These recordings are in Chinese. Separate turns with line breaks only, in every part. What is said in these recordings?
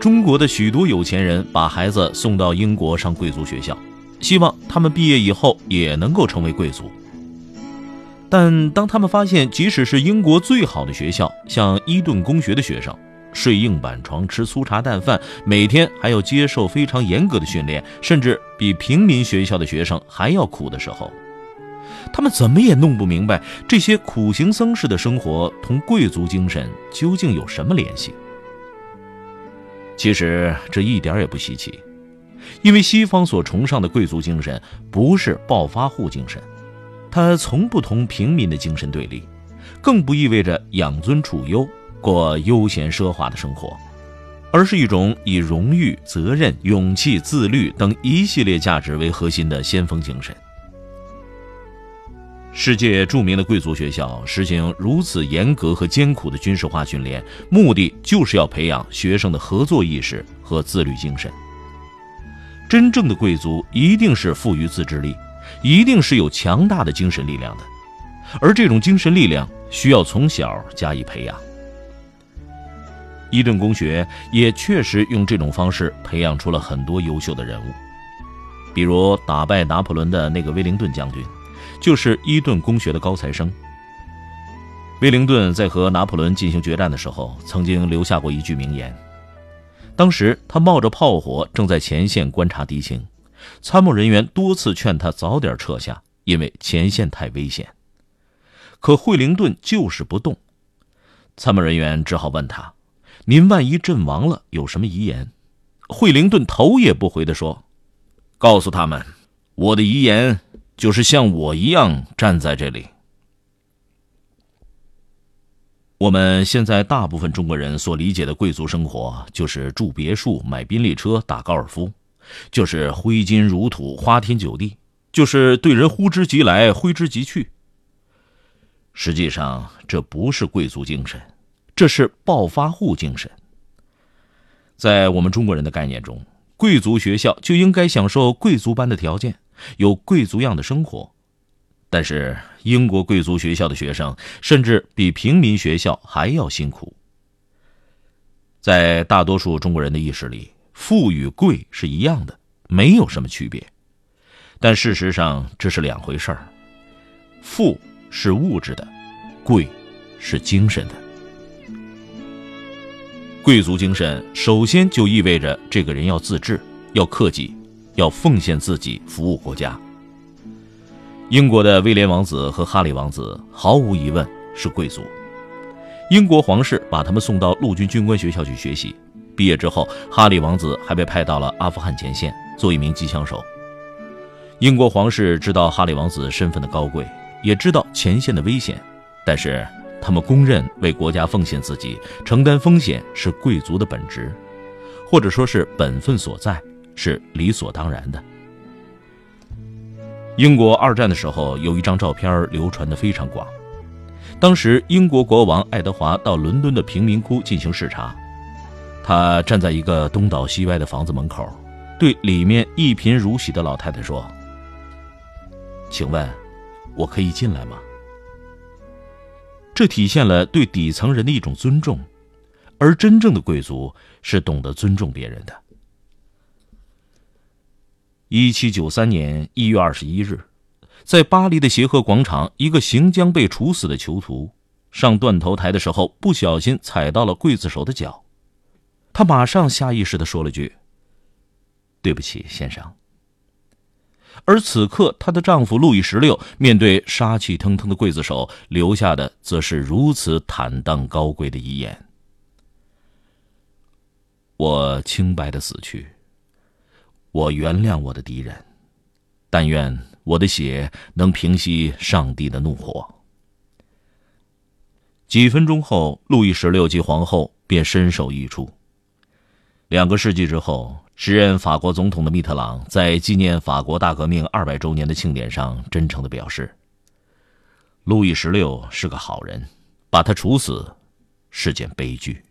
中国的许多有钱人把孩子送到英国上贵族学校，希望他们毕业以后也能够成为贵族。但当他们发现，即使是英国最好的学校，像伊顿公学的学生，睡硬板床、吃粗茶淡饭，每天还要接受非常严格的训练，甚至比平民学校的学生还要苦的时候，他们怎么也弄不明白，这些苦行僧式的生活同贵族精神究竟有什么联系。其实这一点也不稀奇，因为西方所崇尚的贵族精神不是暴发户精神，它从不同平民的精神对立，更不意味着养尊处优、过悠闲奢华的生活，而是一种以荣誉、责任、勇气、自律等一系列价值为核心的先锋精神。世界著名的贵族学校实行如此严格和艰苦的军事化训练，目的就是要培养学生的合作意识和自律精神。真正的贵族一定是富于自制力，一定是有强大的精神力量的，而这种精神力量需要从小加以培养。伊顿公学也确实用这种方式培养出了很多优秀的人物，比如打败拿破仑的那个威灵顿将军。就是伊顿公学的高材生。威灵顿在和拿破仑进行决战的时候，曾经留下过一句名言。当时他冒着炮火正在前线观察敌情，参谋人员多次劝他早点撤下，因为前线太危险。可惠灵顿就是不动。参谋人员只好问他：“您万一阵亡了，有什么遗言？”惠灵顿头也不回地说：“告诉他们，我的遗言。”就是像我一样站在这里。我们现在大部分中国人所理解的贵族生活，就是住别墅、买宾利车、打高尔夫，就是挥金如土、花天酒地，就是对人呼之即来、挥之即去。实际上，这不是贵族精神，这是暴发户精神。在我们中国人的概念中，贵族学校就应该享受贵族般的条件。有贵族样的生活，但是英国贵族学校的学生甚至比平民学校还要辛苦。在大多数中国人的意识里，富与贵是一样的，没有什么区别。但事实上这是两回事儿，富是物质的，贵是精神的。贵族精神首先就意味着这个人要自治，要克己。要奉献自己，服务国家。英国的威廉王子和哈里王子毫无疑问是贵族。英国皇室把他们送到陆军军官学校去学习，毕业之后，哈里王子还被派到了阿富汗前线做一名机枪手。英国皇室知道哈里王子身份的高贵，也知道前线的危险，但是他们公认为国家奉献自己、承担风险是贵族的本职，或者说是本分所在。是理所当然的。英国二战的时候，有一张照片流传的非常广。当时，英国国王爱德华到伦敦的贫民窟进行视察，他站在一个东倒西歪的房子门口，对里面一贫如洗的老太太说：“请问，我可以进来吗？”这体现了对底层人的一种尊重，而真正的贵族是懂得尊重别人的。一七九三年一月二十一日，在巴黎的协和广场，一个行将被处死的囚徒上断头台的时候，不小心踩到了刽子手的脚，他马上下意识的说了句：“对不起，先生。”而此刻，她的丈夫路易十六面对杀气腾腾的刽子手，留下的则是如此坦荡高贵的遗言：“我清白的死去。”我原谅我的敌人，但愿我的血能平息上帝的怒火。几分钟后，路易十六及皇后便身首异处。两个世纪之后，时任法国总统的密特朗在纪念法国大革命二百周年的庆典上，真诚地表示：“路易十六是个好人，把他处死是件悲剧。”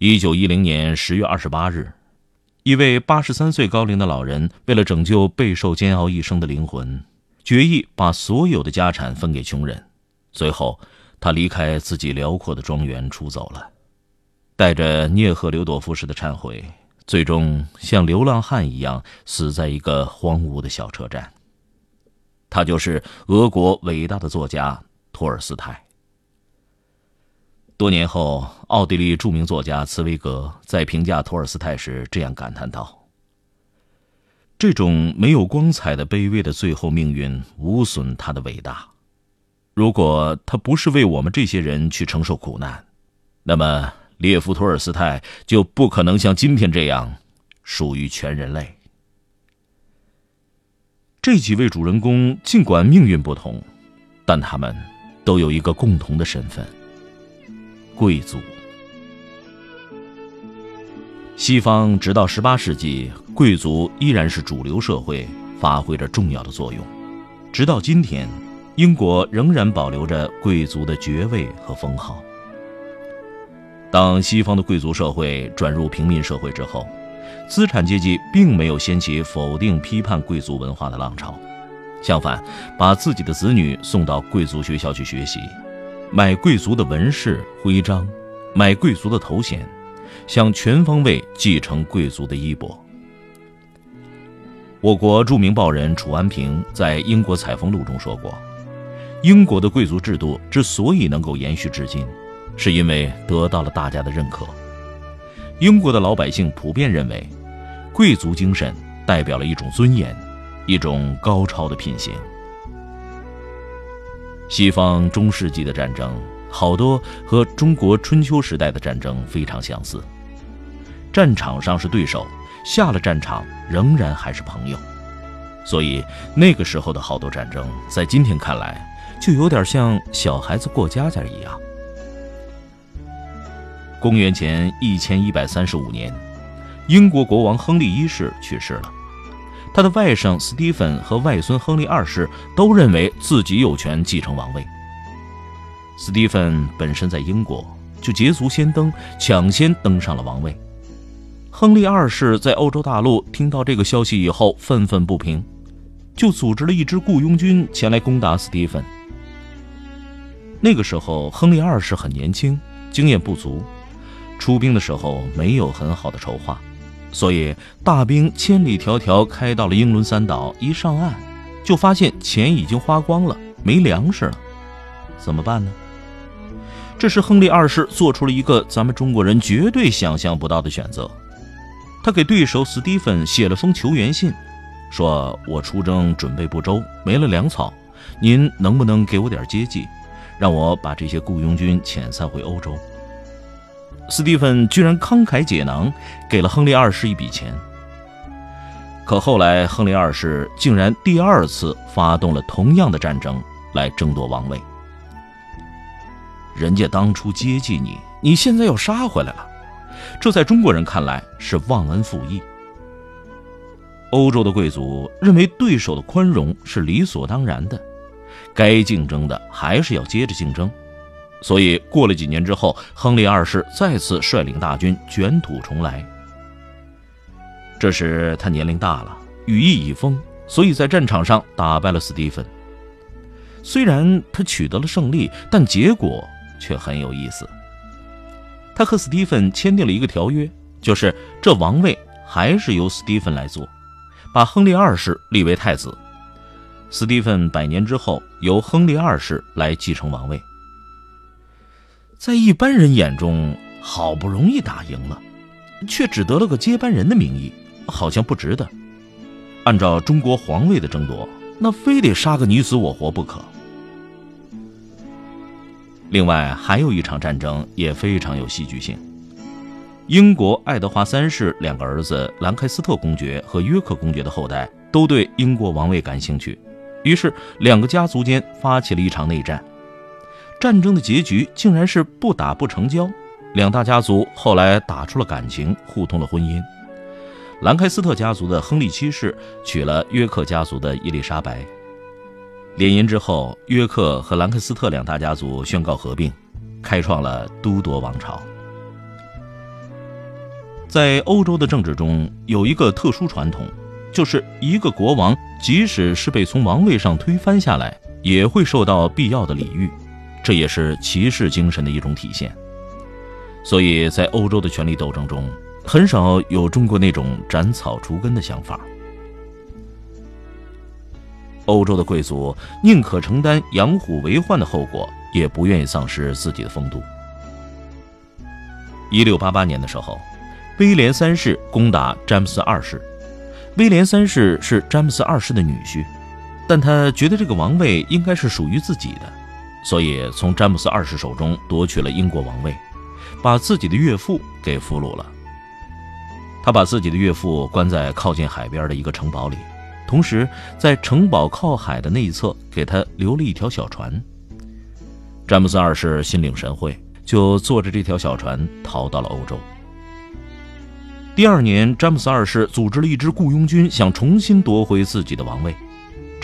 一九一零年十月二十八日，一位八十三岁高龄的老人，为了拯救备受煎熬一生的灵魂，决意把所有的家产分给穷人。最后，他离开自己辽阔的庄园，出走了。带着涅赫留朵夫式的忏悔，最终像流浪汉一样死在一个荒芜的小车站。他就是俄国伟大的作家托尔斯泰。多年后，奥地利著名作家茨威格在评价托尔斯泰时这样感叹道：“这种没有光彩的卑微的最后命运，无损他的伟大。如果他不是为我们这些人去承受苦难，那么……”列夫·托尔斯泰就不可能像今天这样，属于全人类。这几位主人公尽管命运不同，但他们都有一个共同的身份——贵族。西方直到十八世纪，贵族依然是主流社会，发挥着重要的作用。直到今天，英国仍然保留着贵族的爵位和封号。当西方的贵族社会转入平民社会之后，资产阶级并没有掀起否定、批判贵族文化的浪潮，相反，把自己的子女送到贵族学校去学习，买贵族的纹饰、徽章，买贵族的头衔，想全方位继承贵族的衣钵。我国著名报人楚安平在《英国采风录》中说过：“英国的贵族制度之所以能够延续至今。”是因为得到了大家的认可。英国的老百姓普遍认为，贵族精神代表了一种尊严，一种高超的品行。西方中世纪的战争，好多和中国春秋时代的战争非常相似。战场上是对手，下了战场仍然还是朋友。所以那个时候的好多战争，在今天看来，就有点像小孩子过家家一样。公元前一千一百三十五年，英国国王亨利一世去世了。他的外甥斯蒂芬和外孙亨利二世都认为自己有权继承王位。斯蒂芬本身在英国，就捷足先登，抢先登上了王位。亨利二世在欧洲大陆听到这个消息以后，愤愤不平，就组织了一支雇佣军前来攻打斯蒂芬。那个时候，亨利二世很年轻，经验不足。出兵的时候没有很好的筹划，所以大兵千里迢迢开到了英伦三岛，一上岸就发现钱已经花光了，没粮食了，怎么办呢？这时亨利二世做出了一个咱们中国人绝对想象不到的选择，他给对手斯蒂芬写了封求援信，说我出征准备不周，没了粮草，您能不能给我点接济，让我把这些雇佣军遣散回欧洲？斯蒂芬居然慷慨解囊，给了亨利二世一笔钱。可后来，亨利二世竟然第二次发动了同样的战争来争夺王位。人家当初接济你，你现在又杀回来了，这在中国人看来是忘恩负义。欧洲的贵族认为对手的宽容是理所当然的，该竞争的还是要接着竞争。所以，过了几年之后，亨利二世再次率领大军卷土重来。这时他年龄大了，羽翼已丰，所以在战场上打败了斯蒂芬。虽然他取得了胜利，但结果却很有意思。他和斯蒂芬签订了一个条约，就是这王位还是由斯蒂芬来做，把亨利二世立为太子。斯蒂芬百年之后，由亨利二世来继承王位。在一般人眼中，好不容易打赢了，却只得了个接班人的名义，好像不值得。按照中国皇位的争夺，那非得杀个你死我活不可。另外，还有一场战争也非常有戏剧性。英国爱德华三世两个儿子兰开斯特公爵和约克公爵的后代都对英国王位感兴趣，于是两个家族间发起了一场内战。战争的结局竟然是不打不成交，两大家族后来打出了感情，互通了婚姻。兰开斯特家族的亨利七世娶了约克家族的伊丽莎白。联姻之后，约克和兰克斯特两大家族宣告合并，开创了都铎王朝。在欧洲的政治中，有一个特殊传统，就是一个国王即使是被从王位上推翻下来，也会受到必要的礼遇，这也是骑士精神的一种体现。所以在欧洲的权力斗争中，很少有中国那种斩草除根的想法。欧洲的贵族宁可承担养虎为患的后果，也不愿意丧失自己的风度。一六八八年的时候，威廉三世攻打詹姆斯二世。威廉三世是詹姆斯二世的女婿，但他觉得这个王位应该是属于自己的，所以从詹姆斯二世手中夺取了英国王位，把自己的岳父给俘虏了。他把自己的岳父关在靠近海边的一个城堡里。同时，在城堡靠海的那一侧，给他留了一条小船。詹姆斯二世心领神会，就坐着这条小船逃到了欧洲。第二年，詹姆斯二世组织了一支雇佣军，想重新夺回自己的王位。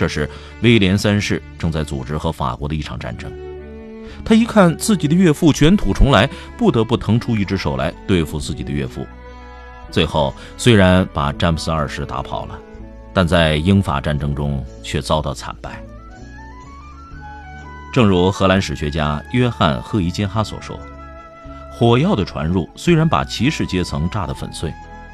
这时，威廉三世正在组织和法国的一场战争。他一看自己的岳父卷土重来，不得不腾出一只手来对付自己的岳父。最后，虽然把詹姆斯二世打跑了。但在英法战争中却遭到惨败。正如荷兰史学家约翰·赫伊金哈所说：“火药的传入虽然把骑士阶层炸得粉碎，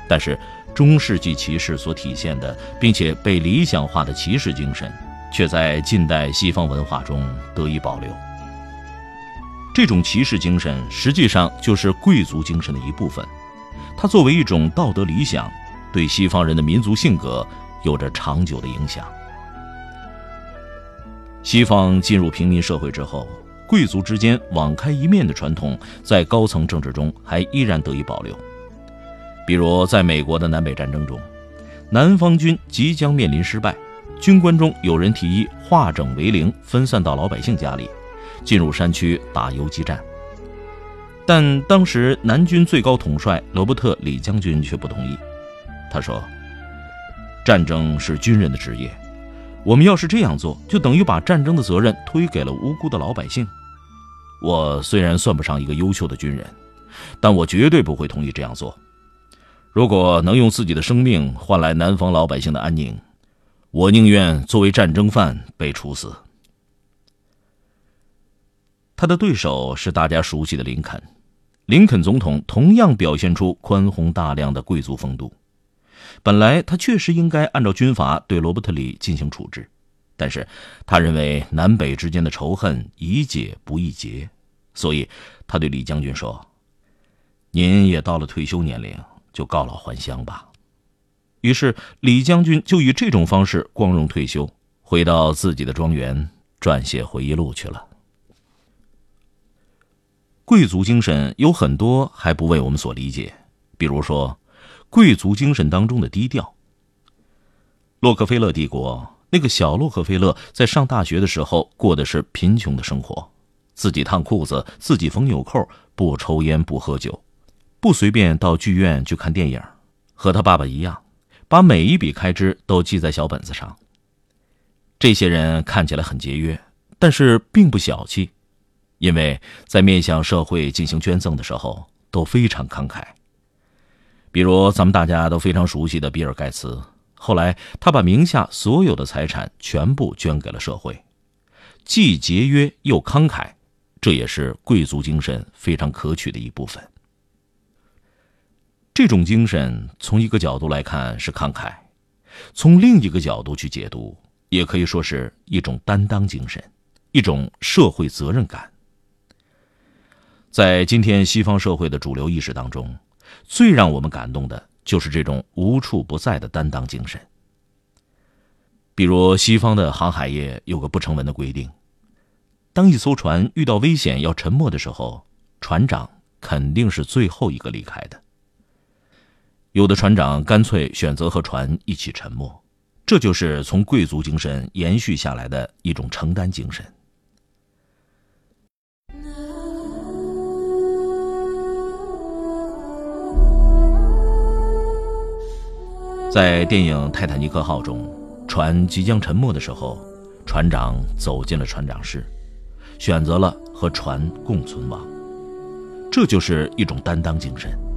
但是中世纪骑士所体现的并且被理想化的骑士精神，却在近代西方文化中得以保留。这种骑士精神实际上就是贵族精神的一部分，它作为一种道德理想，对西方人的民族性格。”有着长久的影响。西方进入平民社会之后，贵族之间网开一面的传统在高层政治中还依然得以保留。比如，在美国的南北战争中，南方军即将面临失败，军官中有人提议化整为零，分散到老百姓家里，进入山区打游击战。但当时南军最高统帅罗伯特·李将军却不同意，他说。战争是军人的职业，我们要是这样做，就等于把战争的责任推给了无辜的老百姓。我虽然算不上一个优秀的军人，但我绝对不会同意这样做。如果能用自己的生命换来南方老百姓的安宁，我宁愿作为战争犯被处死。他的对手是大家熟悉的林肯，林肯总统同样表现出宽宏大量的贵族风度。本来他确实应该按照军法对罗伯特里进行处置，但是他认为南北之间的仇恨宜解不宜结，所以他对李将军说：“您也到了退休年龄，就告老还乡吧。”于是李将军就以这种方式光荣退休，回到自己的庄园撰写回忆录去了。贵族精神有很多还不为我们所理解，比如说。贵族精神当中的低调。洛克菲勒帝国那个小洛克菲勒在上大学的时候过的是贫穷的生活，自己烫裤子，自己缝纽扣，不抽烟，不喝酒，不随便到剧院去看电影，和他爸爸一样，把每一笔开支都记在小本子上。这些人看起来很节约，但是并不小气，因为在面向社会进行捐赠的时候都非常慷慨。比如咱们大家都非常熟悉的比尔·盖茨，后来他把名下所有的财产全部捐给了社会，既节约又慷慨，这也是贵族精神非常可取的一部分。这种精神从一个角度来看是慷慨，从另一个角度去解读，也可以说是一种担当精神，一种社会责任感。在今天西方社会的主流意识当中。最让我们感动的就是这种无处不在的担当精神。比如，西方的航海业有个不成文的规定：当一艘船遇到危险要沉没的时候，船长肯定是最后一个离开的。有的船长干脆选择和船一起沉没这就是从贵族精神延续下来的一种承担精神。在电影泰坦尼克号中船即将沉没的时候船长走进了船长室选择了和船共存亡。这就是一种担当精神。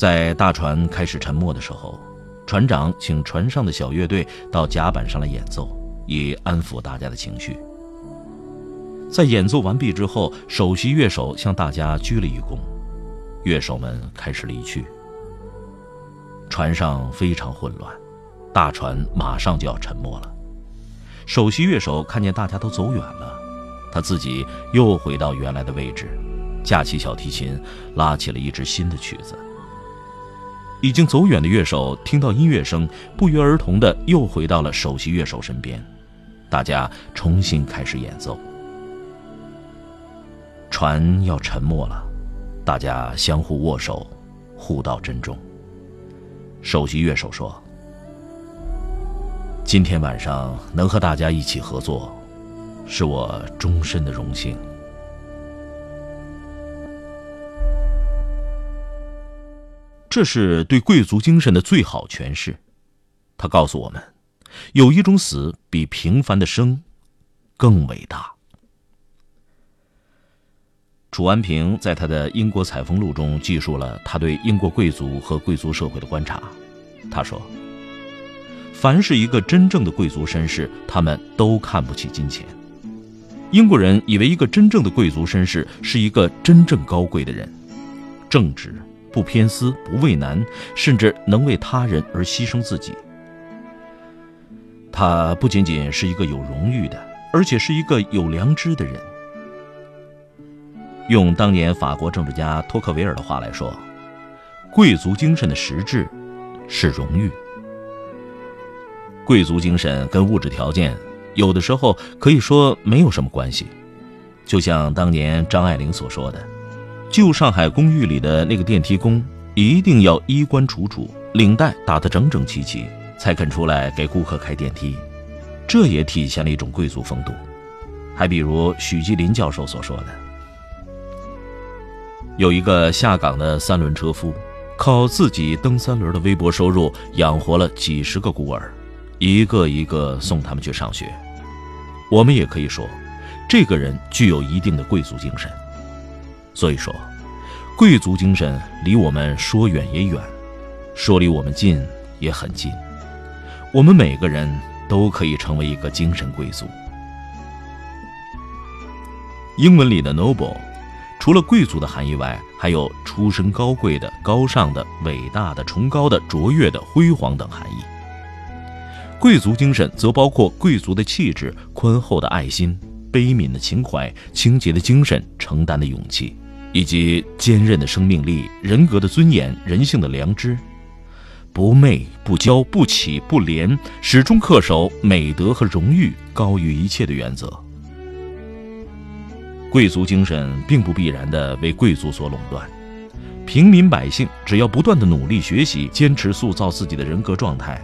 在大船开始沉没的时候，船长请船上的小乐队到甲板上来演奏，以安抚大家的情绪。在演奏完毕之后，首席乐手向大家鞠了一躬，乐手们开始离去。船上非常混乱，大船马上就要沉没了。首席乐手看见大家都走远了，他自己又回到原来的位置，架起小提琴，拉起了一支新的曲子。已经走远的乐手听到音乐声，不约而同的又回到了首席乐手身边，大家重新开始演奏。船要沉没了，大家相互握手，互道珍重。首席乐手说：“今天晚上能和大家一起合作，是我终身的荣幸。”这是对贵族精神的最好诠释。他告诉我们，有一种死比平凡的生更伟大。楚安平在他的《英国采风录》中记述了他对英国贵族和贵族社会的观察。他说：“凡是一个真正的贵族绅士，他们都看不起金钱。英国人以为一个真正的贵族绅士是一个真正高贵的人，正直、不偏私、不畏难，甚至能为他人而牺牲自己。他不仅仅是一个有荣誉的，而且是一个有良知的人。”用当年法国政治家托克维尔的话来说，贵族精神的实质是荣誉。贵族精神跟物质条件有的时候可以说没有什么关系。就像当年张爱玲所说的：“旧上海公寓里的那个电梯工，一定要衣冠楚楚，领带打得整整齐齐，才肯出来给顾客开电梯。”这也体现了一种贵族风度。还比如许继林教授所说的。有一个下岗的三轮车夫，靠自己蹬三轮的微薄收入养活了几十个孤儿，一个一个送他们去上学。我们也可以说，这个人具有一定的贵族精神。所以说，贵族精神离我们说远也远，说离我们近也很近。我们每个人都可以成为一个精神贵族。英文里的 noble。除了贵族的含义外，还有出身高贵的、高尚的、伟大的、崇高的、卓越的、辉煌等含义。贵族精神则包括贵族的气质、宽厚的爱心、悲悯的情怀、清洁的精神、承担的勇气，以及坚韧的生命力、人格的尊严、人性的良知，不媚、不骄、不起、不廉，始终恪守美德和荣誉高于一切的原则。贵族精神并不必然的为贵族所垄断，平民百姓只要不断的努力学习，坚持塑造自己的人格状态，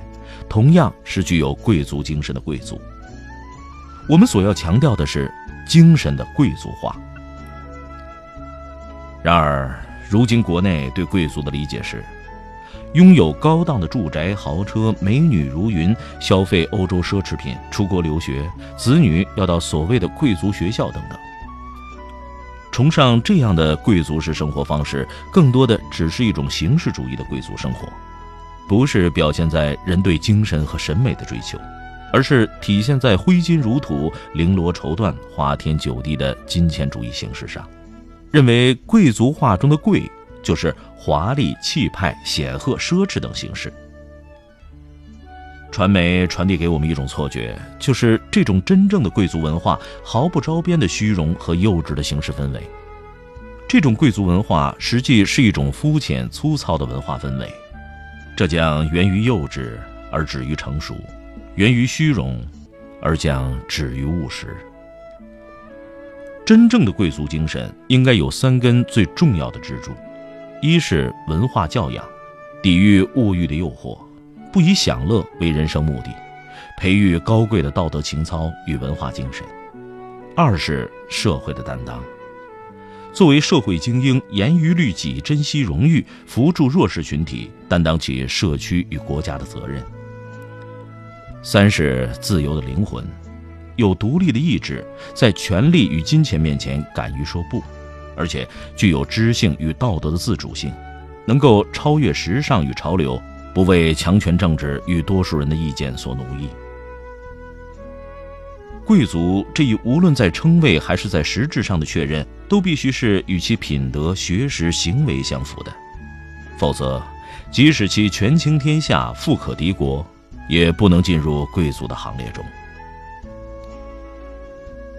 同样是具有贵族精神的贵族。我们所要强调的是精神的贵族化。然而，如今国内对贵族的理解是，拥有高档的住宅、豪车、美女如云，消费欧洲奢侈品，出国留学，子女要到所谓的贵族学校等等。崇尚这样的贵族式生活方式，更多的只是一种形式主义的贵族生活，不是表现在人对精神和审美的追求，而是体现在挥金如土、绫罗绸缎、花天酒地的金钱主义形式上。认为贵族化中的贵，就是华丽、气派、显赫、奢侈等形式。传媒传递给我们一种错觉，就是这种真正的贵族文化毫不着边的虚荣和幼稚的形式氛围。这种贵族文化实际是一种肤浅粗糙的文化氛围，这将源于幼稚而止于成熟，源于虚荣而将止于务实。真正的贵族精神应该有三根最重要的支柱：一是文化教养，抵御物欲的诱惑。不以享乐为人生目的，培育高贵的道德情操与文化精神；二是社会的担当，作为社会精英，严于律己，珍惜荣誉，扶助弱势群体，担当起社区与国家的责任。三是自由的灵魂，有独立的意志，在权力与金钱面前敢于说不，而且具有知性与道德的自主性，能够超越时尚与潮流，不为强权政治与多数人的意见所奴役。贵族这一无论在称谓还是在实质上的确认，都必须是与其品德、学识、行为相符的，否则，即使其权倾天下、富可敌国，也不能进入贵族的行列中。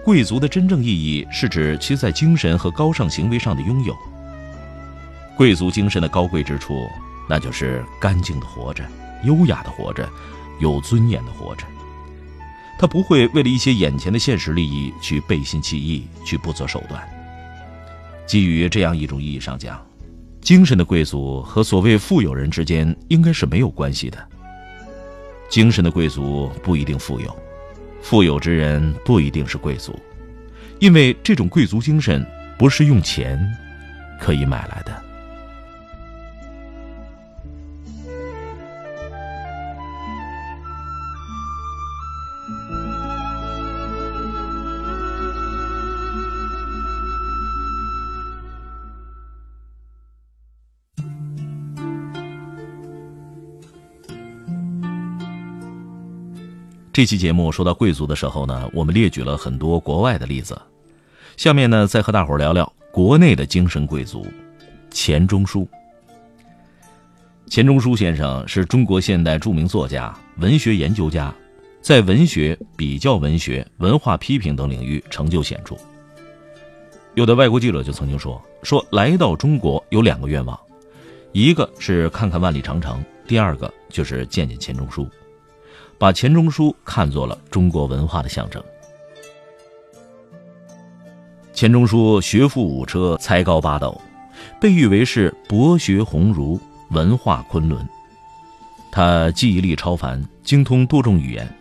贵族的真正意义是指其在精神和高尚行为上的拥有。贵族精神的高贵之处，那就是干净的活着，优雅的活着，有尊严的活着。他不会为了一些眼前的现实利益去背信弃义，去不择手段。基于这样一种意义上讲，精神的贵族和所谓富有人之间应该是没有关系的。精神的贵族不一定富有，富有之人不一定是贵族，因为这种贵族精神不是用钱可以买来的。这期节目说到贵族的时候呢，我们列举了很多国外的例子。下面呢，再和大伙聊聊国内的精神贵族——钱钟书。钱钟书先生是中国现代著名作家、文学研究家，在文学、比较文学、文化批评等领域成就显著。有的外国记者就曾经说：“说来到中国有两个愿望，一个是看看万里长城，第二个就是见见钱钟书。”把钱钟书看作了中国文化的象征。钱钟书学富五车，才高八斗，被誉为是博学鸿儒，文化昆仑。他记忆力超凡，精通多种语言，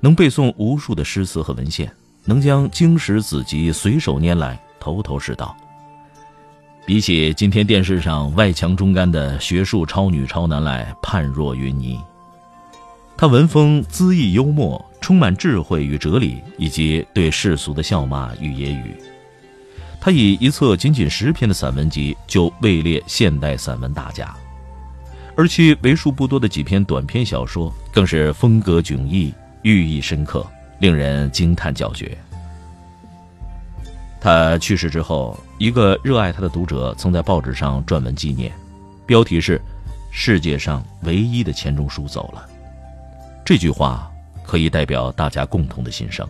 能背诵无数的诗词和文献，能将经史子集随手拈来，头头是道。比起今天电视上外强中干的学术超女超男来，判若云泥。他文风恣意幽默，充满智慧与哲理，以及对世俗的笑骂与揶揄。他以一册仅仅十篇的散文集就位列现代散文大家，而其为数不多的几篇短篇小说更是风格迥异、寓意深刻，令人惊叹叫绝。他去世之后，一个热爱他的读者曾在报纸上撰文纪念，标题是“世界上唯一的钱钟书走了”。这句话可以代表大家共同的心声。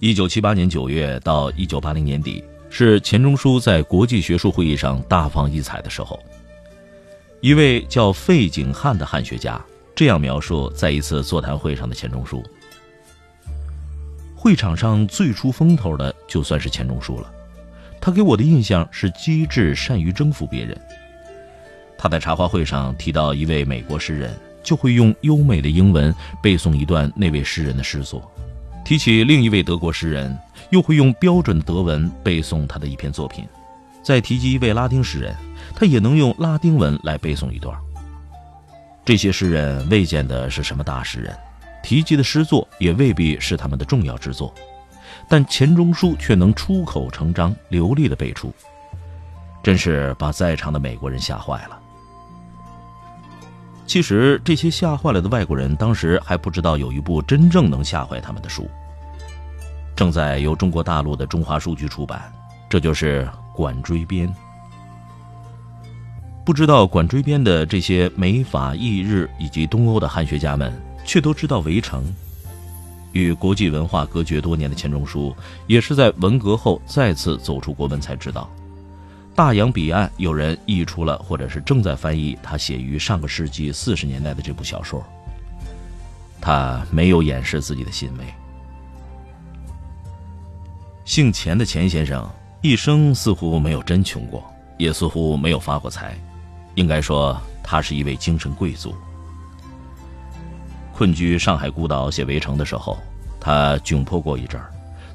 一九七八年九月到一九八零年底，是钱钟书在国际学术会议上大放异彩的时候。一位叫费景汉的汉学家这样描述在一次座谈会上的钱钟书：会场上最出风头的就算是钱钟书了，他给我的印象是机智，善于征服别人。他在茶话会上提到一位美国诗人，就会用优美的英文背诵一段那位诗人的诗作；提起另一位德国诗人，又会用标准德文背诵他的一篇作品；再提及一位拉丁诗人，他也能用拉丁文来背诵一段。这些诗人未见得是什么大诗人，提及的诗作也未必是他们的重要之作，但钱钟书却能出口成章，流利的背出，真是把在场的美国人吓坏了。其实这些吓坏了的外国人，当时还不知道有一部真正能吓坏他们的书，正在由中国大陆的中华书局出版，这就是《管锥编》。不知道《管锥编》的这些美法意日以及东欧的汉学家们，却都知道《围城》。与国际文化隔绝多年的钱钟书，也是在文革后再次走出国门才知道。大洋彼岸，有人译出了，或者是正在翻译他写于上个世纪四十年代的这部小说。他没有掩饰自己的欣慰。姓钱的钱先生一生似乎没有真穷过，也似乎没有发过财，应该说他是一位精神贵族。困居上海孤岛写《围城》的时候，他窘迫过一阵儿，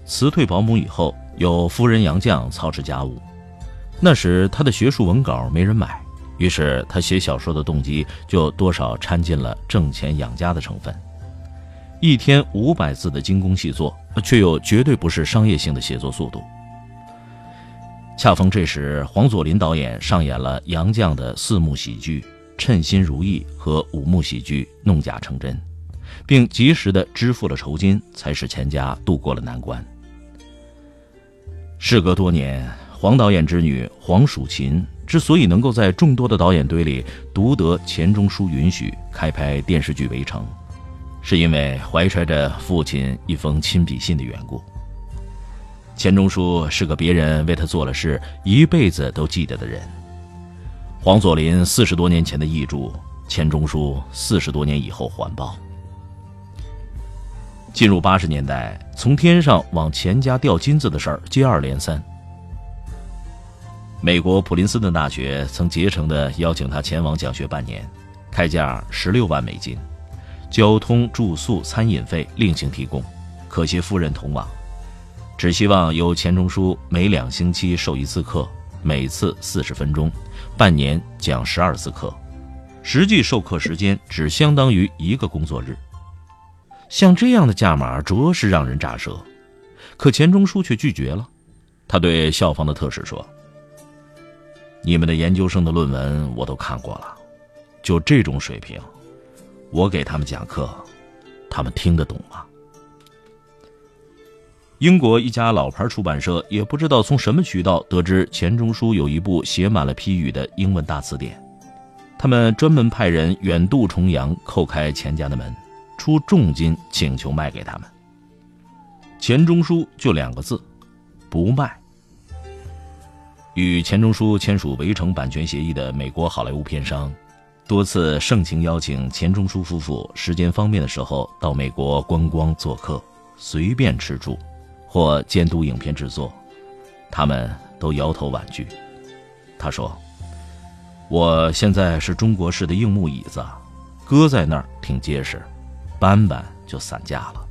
辞退保姆以后。有夫人杨绛操持家务。那时他的学术文稿没人买，于是他写小说的动机就多少掺进了挣钱养家的成分。一天五百字的精工细作，却又绝对不是商业性的写作速度。恰逢这时，黄佐临导演上演了杨绛的四幕喜剧《称心如意》和五幕喜剧《弄假成真》，并及时的支付了酬金，才使钱家度过了难关。事隔多年，黄导演之女黄蜀芹之所以能够在众多的导演堆里独得钱钟书允许开拍电视剧《围城》，是因为怀揣着父亲一封亲笔信的缘故。钱钟书是个别人为他做了事一辈子都记得的人。黄佐临四十多年前的遗嘱，钱钟书四十多年以后还报。进入八十年代，从天上往钱家掉金子的事儿接二连三。美国普林斯顿大学曾竭诚地邀请他前往讲学半年，开价十六万美金，交通、住宿、餐饮费另行提供，可携夫人同往。只希望由钱钟书每两星期授一次课，每次四十分钟，半年讲十二次课，实际授课时间只相当于一个工作日。像这样的价码着实让人咋舌，可钱钟书却拒绝了。他对校方的特使说：“你们的研究生的论文我都看过了，就这种水平，我给他们讲课，他们听得懂吗？”英国一家老牌出版社也不知道从什么渠道得知钱钟书有一部写满了批语的英文大词典，他们专门派人远渡重洋叩开钱家的门，出重金请求卖给他们。钱钟书就两个字：不卖。与钱钟书签署《围城》版权协议的美国好莱坞片商，多次盛情邀请钱钟书夫妇时间方便的时候到美国观光做客，随便吃住。或监督影片制作，他们都摇头婉拒。他说：“我现在是中国式的硬木椅子，搁在那儿挺结实，搬搬就散架了。”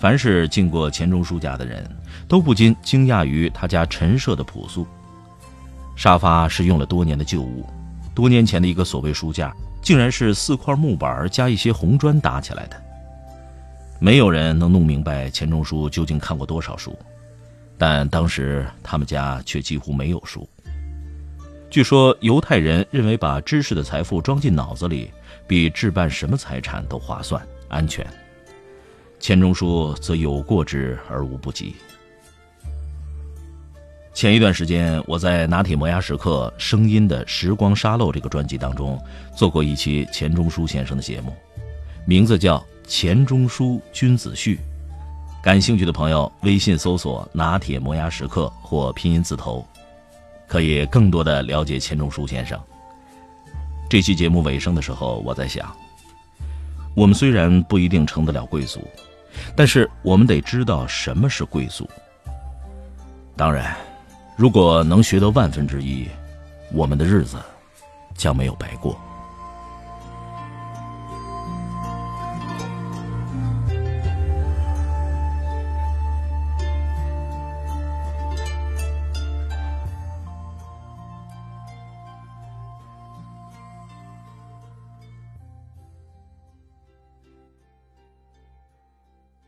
凡是进过钱钟书家的人，都不禁惊讶于他家陈设的朴素。沙发是用了多年的旧物，多年前的一个所谓书架，竟然是四块木板加一些红砖搭起来的。没有人能弄明白钱钟书究竟看过多少书，但当时他们家却几乎没有书。据说犹太人认为把知识的财富装进脑子里，比置办什么财产都划算、安全。钱钟书则有过之而无不及。前一段时间，我在《拿铁磨牙时刻》声音的时光沙漏这个专辑当中做过一期钱钟书先生的节目，名字叫。钱钟书君子序，感兴趣的朋友微信搜索“拿铁磨牙时刻”或拼音字头，可以更多的了解钱钟书先生。这期节目尾声的时候，我在想，我们虽然不一定成得了贵族，但是我们得知道什么是贵族。当然，如果能学得万分之一，我们的日子将没有白过。